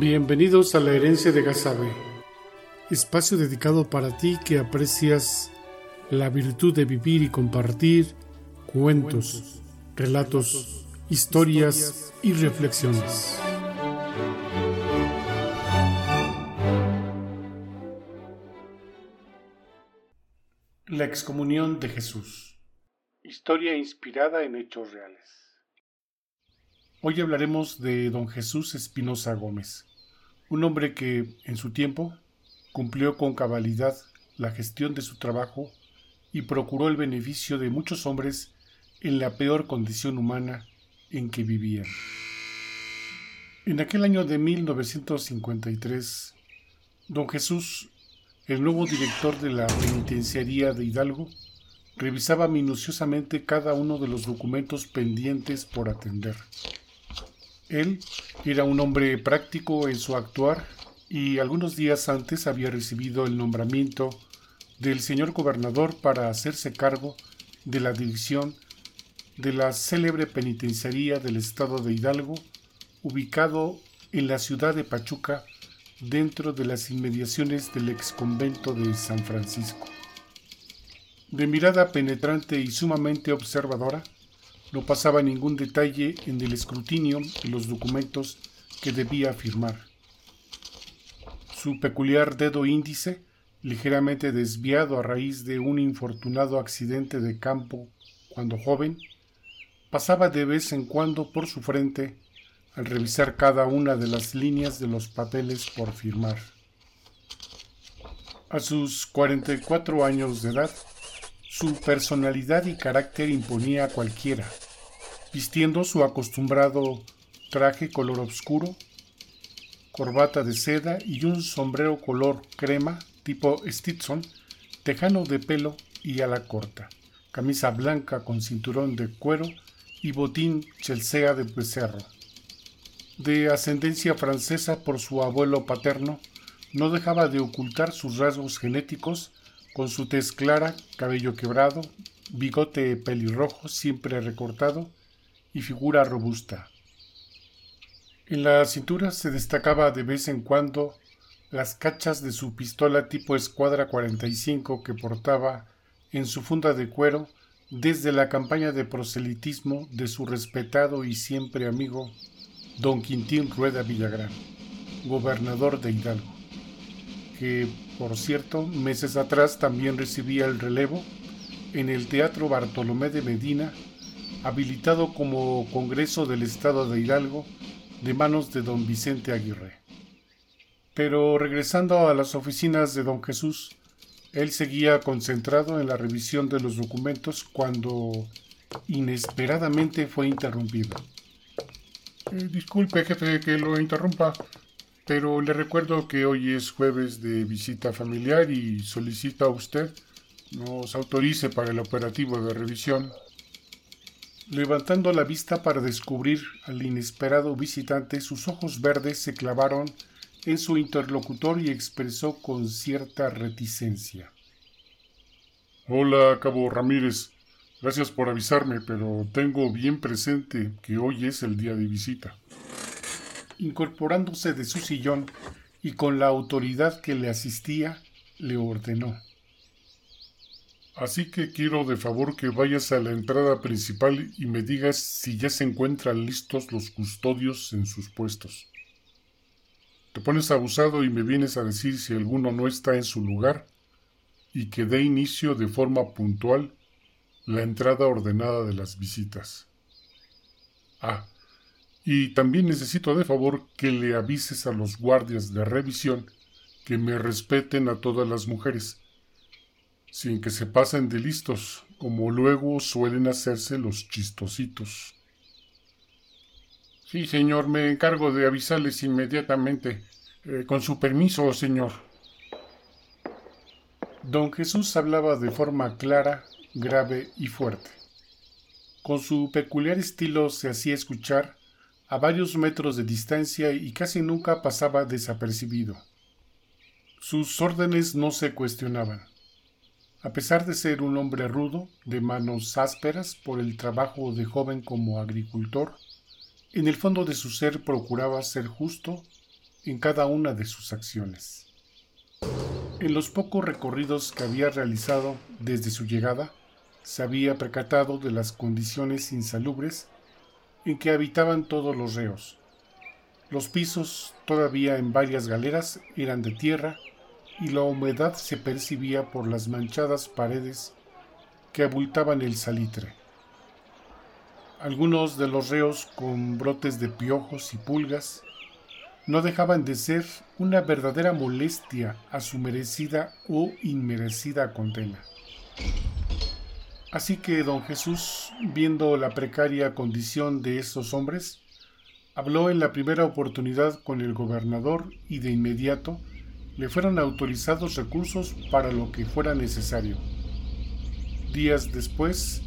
Bienvenidos a la herencia de Gazabe, espacio dedicado para ti que aprecias la virtud de vivir y compartir cuentos, relatos, historias y reflexiones. La excomunión de Jesús. Historia inspirada en hechos reales. Hoy hablaremos de don Jesús Espinosa Gómez un hombre que, en su tiempo, cumplió con cabalidad la gestión de su trabajo y procuró el beneficio de muchos hombres en la peor condición humana en que vivían. En aquel año de 1953, don Jesús, el nuevo director de la penitenciaría de Hidalgo, revisaba minuciosamente cada uno de los documentos pendientes por atender. Él era un hombre práctico en su actuar y algunos días antes había recibido el nombramiento del señor gobernador para hacerse cargo de la dirección de la célebre penitenciaría del estado de Hidalgo, ubicado en la ciudad de Pachuca, dentro de las inmediaciones del exconvento de San Francisco. De mirada penetrante y sumamente observadora, no pasaba ningún detalle en el escrutinio de los documentos que debía firmar. Su peculiar dedo índice, ligeramente desviado a raíz de un infortunado accidente de campo cuando joven, pasaba de vez en cuando por su frente al revisar cada una de las líneas de los papeles por firmar. A sus 44 años de edad, su personalidad y carácter imponía a cualquiera. Vistiendo su acostumbrado traje color oscuro, corbata de seda y un sombrero color crema tipo Stetson, tejano de pelo y ala corta, camisa blanca con cinturón de cuero y botín chelsea de becerro. De ascendencia francesa por su abuelo paterno, no dejaba de ocultar sus rasgos genéticos con su tez clara, cabello quebrado, bigote pelirrojo siempre recortado y figura robusta. En la cintura se destacaba de vez en cuando las cachas de su pistola tipo Escuadra 45 que portaba en su funda de cuero desde la campaña de proselitismo de su respetado y siempre amigo don Quintín Rueda Villagrán, gobernador de Hidalgo que, por cierto, meses atrás también recibía el relevo en el Teatro Bartolomé de Medina, habilitado como Congreso del Estado de Hidalgo de manos de don Vicente Aguirre. Pero regresando a las oficinas de don Jesús, él seguía concentrado en la revisión de los documentos cuando inesperadamente fue interrumpido. Eh, disculpe, jefe, que lo interrumpa, pero le recuerdo que hoy es jueves de visita familiar y solicita a usted nos autorice para el operativo de revisión. Levantando la vista para descubrir al inesperado visitante, sus ojos verdes se clavaron en su interlocutor y expresó con cierta reticencia. Hola, Cabo Ramírez. Gracias por avisarme, pero tengo bien presente que hoy es el día de visita incorporándose de su sillón y con la autoridad que le asistía, le ordenó. Así que quiero de favor que vayas a la entrada principal y me digas si ya se encuentran listos los custodios en sus puestos. Te pones abusado y me vienes a decir si alguno no está en su lugar y que dé inicio de forma puntual la entrada ordenada de las visitas. Ah, y también necesito de favor que le avises a los guardias de revisión que me respeten a todas las mujeres, sin que se pasen de listos, como luego suelen hacerse los chistositos. Sí, señor, me encargo de avisarles inmediatamente. Eh, con su permiso, señor. Don Jesús hablaba de forma clara, grave y fuerte. Con su peculiar estilo se hacía escuchar a varios metros de distancia y casi nunca pasaba desapercibido. Sus órdenes no se cuestionaban. A pesar de ser un hombre rudo, de manos ásperas por el trabajo de joven como agricultor, en el fondo de su ser procuraba ser justo en cada una de sus acciones. En los pocos recorridos que había realizado desde su llegada, se había percatado de las condiciones insalubres en que habitaban todos los reos. Los pisos, todavía en varias galeras, eran de tierra y la humedad se percibía por las manchadas paredes que abultaban el salitre. Algunos de los reos con brotes de piojos y pulgas no dejaban de ser una verdadera molestia a su merecida o inmerecida condena. Así que don Jesús, viendo la precaria condición de esos hombres, habló en la primera oportunidad con el gobernador y de inmediato le fueron autorizados recursos para lo que fuera necesario. Días después,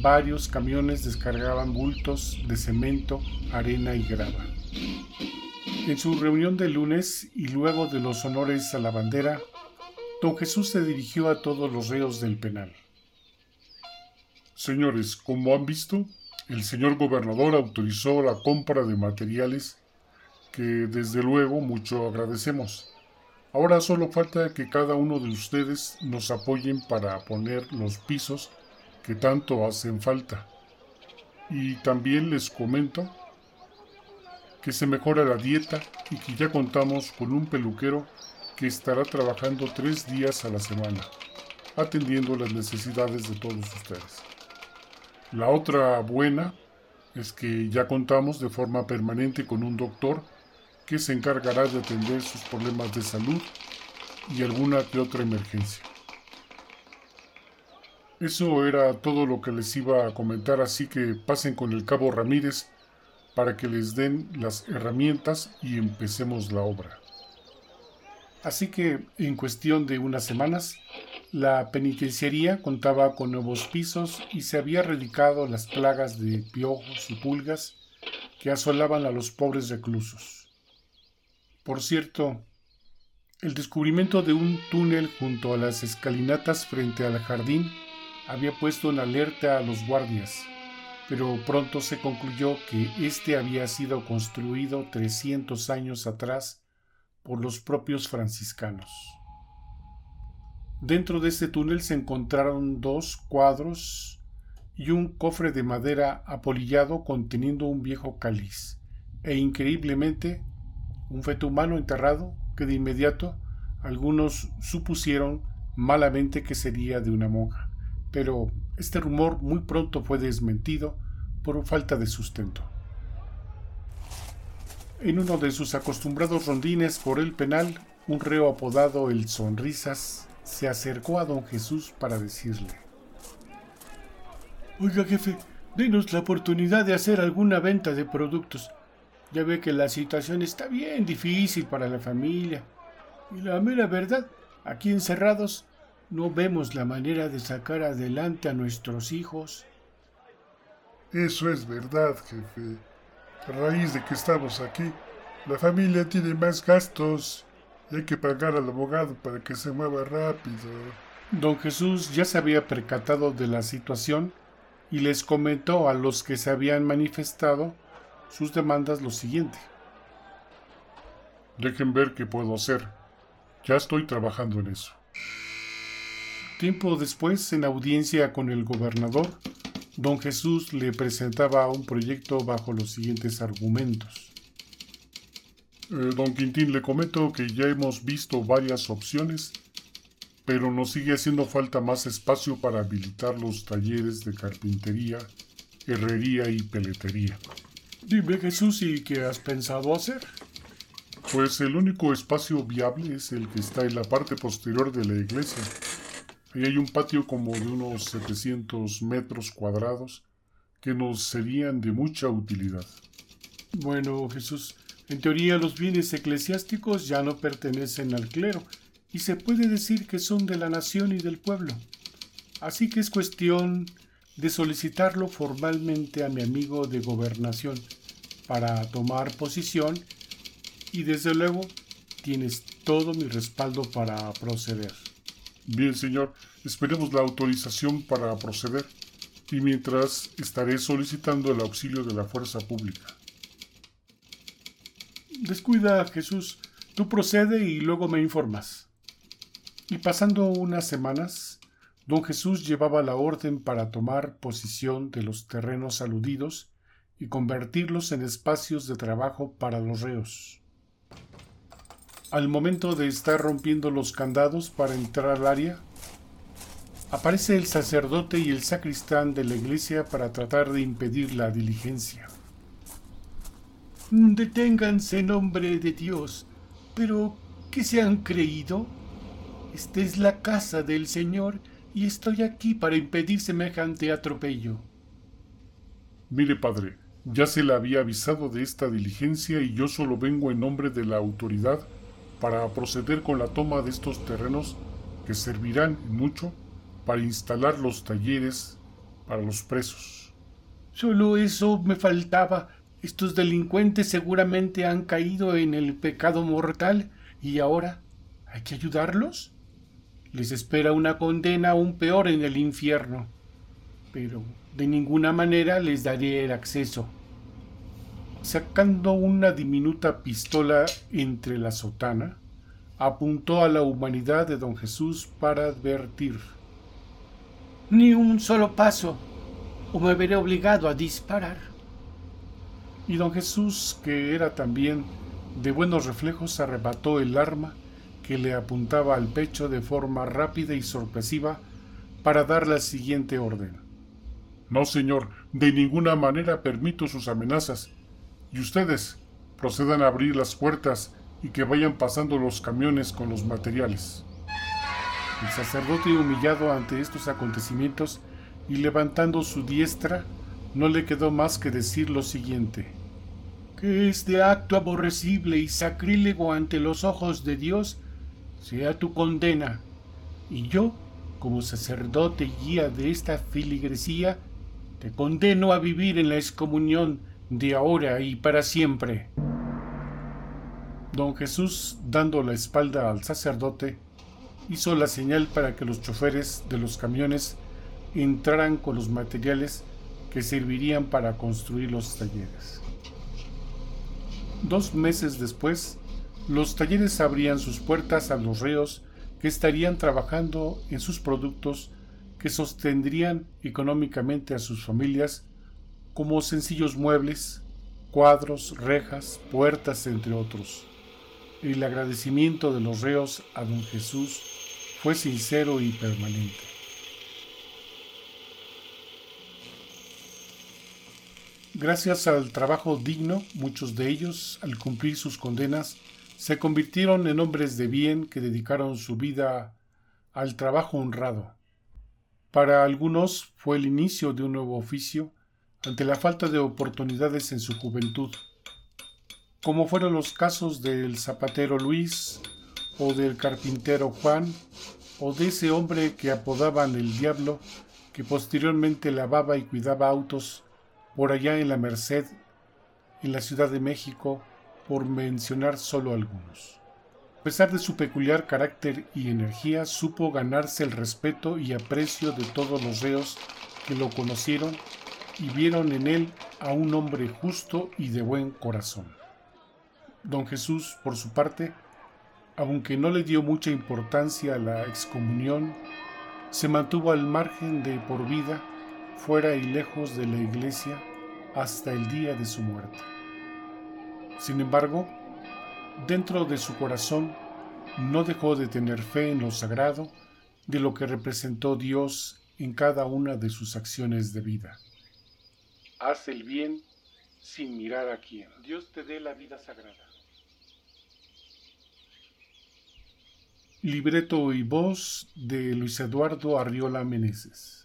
varios camiones descargaban bultos de cemento, arena y grava. En su reunión de lunes y luego de los honores a la bandera, don Jesús se dirigió a todos los reos del penal. Señores, como han visto, el señor gobernador autorizó la compra de materiales que desde luego mucho agradecemos. Ahora solo falta que cada uno de ustedes nos apoyen para poner los pisos que tanto hacen falta. Y también les comento que se mejora la dieta y que ya contamos con un peluquero que estará trabajando tres días a la semana, atendiendo las necesidades de todos ustedes. La otra buena es que ya contamos de forma permanente con un doctor que se encargará de atender sus problemas de salud y alguna que otra emergencia. Eso era todo lo que les iba a comentar, así que pasen con el cabo Ramírez para que les den las herramientas y empecemos la obra. Así que, en cuestión de unas semanas, la penitenciaría contaba con nuevos pisos y se había erradicado las plagas de piojos y pulgas que asolaban a los pobres reclusos. Por cierto, el descubrimiento de un túnel junto a las escalinatas frente al jardín había puesto en alerta a los guardias, pero pronto se concluyó que éste había sido construido 300 años atrás por los propios franciscanos. Dentro de este túnel se encontraron dos cuadros y un cofre de madera apolillado conteniendo un viejo cáliz, e increíblemente un feto humano enterrado que de inmediato algunos supusieron malamente que sería de una monja, pero este rumor muy pronto fue desmentido por falta de sustento. En uno de sus acostumbrados rondines por el penal, un reo apodado el Sonrisas se acercó a don Jesús para decirle Oiga jefe, denos la oportunidad de hacer alguna venta de productos. Ya ve que la situación está bien difícil para la familia. Y la mera verdad, aquí encerrados, no vemos la manera de sacar adelante a nuestros hijos. Eso es verdad, jefe. A raíz de que estamos aquí, la familia tiene más gastos y hay que pagar al abogado para que se mueva rápido. Don Jesús ya se había percatado de la situación y les comentó a los que se habían manifestado sus demandas lo siguiente. Dejen ver qué puedo hacer. Ya estoy trabajando en eso. Tiempo después, en audiencia con el gobernador, don Jesús le presentaba un proyecto bajo los siguientes argumentos. Eh, don Quintín, le comento que ya hemos visto varias opciones, pero nos sigue haciendo falta más espacio para habilitar los talleres de carpintería, herrería y peletería. Dime Jesús, ¿y qué has pensado hacer? Pues el único espacio viable es el que está en la parte posterior de la iglesia. Ahí hay un patio como de unos 700 metros cuadrados que nos serían de mucha utilidad. Bueno, Jesús, en teoría los bienes eclesiásticos ya no pertenecen al clero y se puede decir que son de la nación y del pueblo. Así que es cuestión de solicitarlo formalmente a mi amigo de gobernación para tomar posición y desde luego tienes todo mi respaldo para proceder. Bien, señor, esperemos la autorización para proceder y mientras estaré solicitando el auxilio de la fuerza pública. Descuida, Jesús. Tú procede y luego me informas. Y pasando unas semanas, don Jesús llevaba la orden para tomar posición de los terrenos aludidos y convertirlos en espacios de trabajo para los reos. Al momento de estar rompiendo los candados para entrar al área, aparece el sacerdote y el sacristán de la iglesia para tratar de impedir la diligencia. Deténganse en nombre de Dios. Pero, ¿qué se han creído? Esta es la casa del Señor y estoy aquí para impedir semejante atropello. Mire, padre, ya se le había avisado de esta diligencia y yo solo vengo en nombre de la autoridad para proceder con la toma de estos terrenos que servirán mucho para instalar los talleres para los presos. Solo eso me faltaba. Estos delincuentes seguramente han caído en el pecado mortal y ahora hay que ayudarlos. Les espera una condena aún peor en el infierno. Pero de ninguna manera les daré el acceso. Sacando una diminuta pistola entre la sotana, apuntó a la humanidad de don Jesús para advertir. Ni un solo paso, o me veré obligado a disparar. Y don Jesús, que era también de buenos reflejos, arrebató el arma que le apuntaba al pecho de forma rápida y sorpresiva para dar la siguiente orden. No, señor, de ninguna manera permito sus amenazas. Y ustedes procedan a abrir las puertas y que vayan pasando los camiones con los materiales. El sacerdote, humillado ante estos acontecimientos y levantando su diestra, no le quedó más que decir lo siguiente. Que este acto aborrecible y sacrílego ante los ojos de Dios sea tu condena, y yo, como sacerdote y guía de esta filigresía, te condeno a vivir en la excomunión de ahora y para siempre. Don Jesús, dando la espalda al sacerdote, hizo la señal para que los choferes de los camiones entraran con los materiales que servirían para construir los talleres. Dos meses después, los talleres abrían sus puertas a los reos que estarían trabajando en sus productos que sostendrían económicamente a sus familias como sencillos muebles, cuadros, rejas, puertas, entre otros. El agradecimiento de los reos a don Jesús fue sincero y permanente. Gracias al trabajo digno, muchos de ellos, al cumplir sus condenas, se convirtieron en hombres de bien que dedicaron su vida al trabajo honrado. Para algunos fue el inicio de un nuevo oficio ante la falta de oportunidades en su juventud, como fueron los casos del zapatero Luis o del carpintero Juan o de ese hombre que apodaban el diablo que posteriormente lavaba y cuidaba autos por allá en la Merced, en la Ciudad de México, por mencionar solo algunos. A pesar de su peculiar carácter y energía, supo ganarse el respeto y aprecio de todos los reos que lo conocieron y vieron en él a un hombre justo y de buen corazón. Don Jesús, por su parte, aunque no le dio mucha importancia a la excomunión, se mantuvo al margen de por vida, fuera y lejos de la iglesia, hasta el día de su muerte. Sin embargo, dentro de su corazón no dejó de tener fe en lo sagrado de lo que representó Dios en cada una de sus acciones de vida. Haz el bien sin mirar a quién. Dios te dé la vida sagrada. Libreto y voz de Luis Eduardo Arriola Meneses.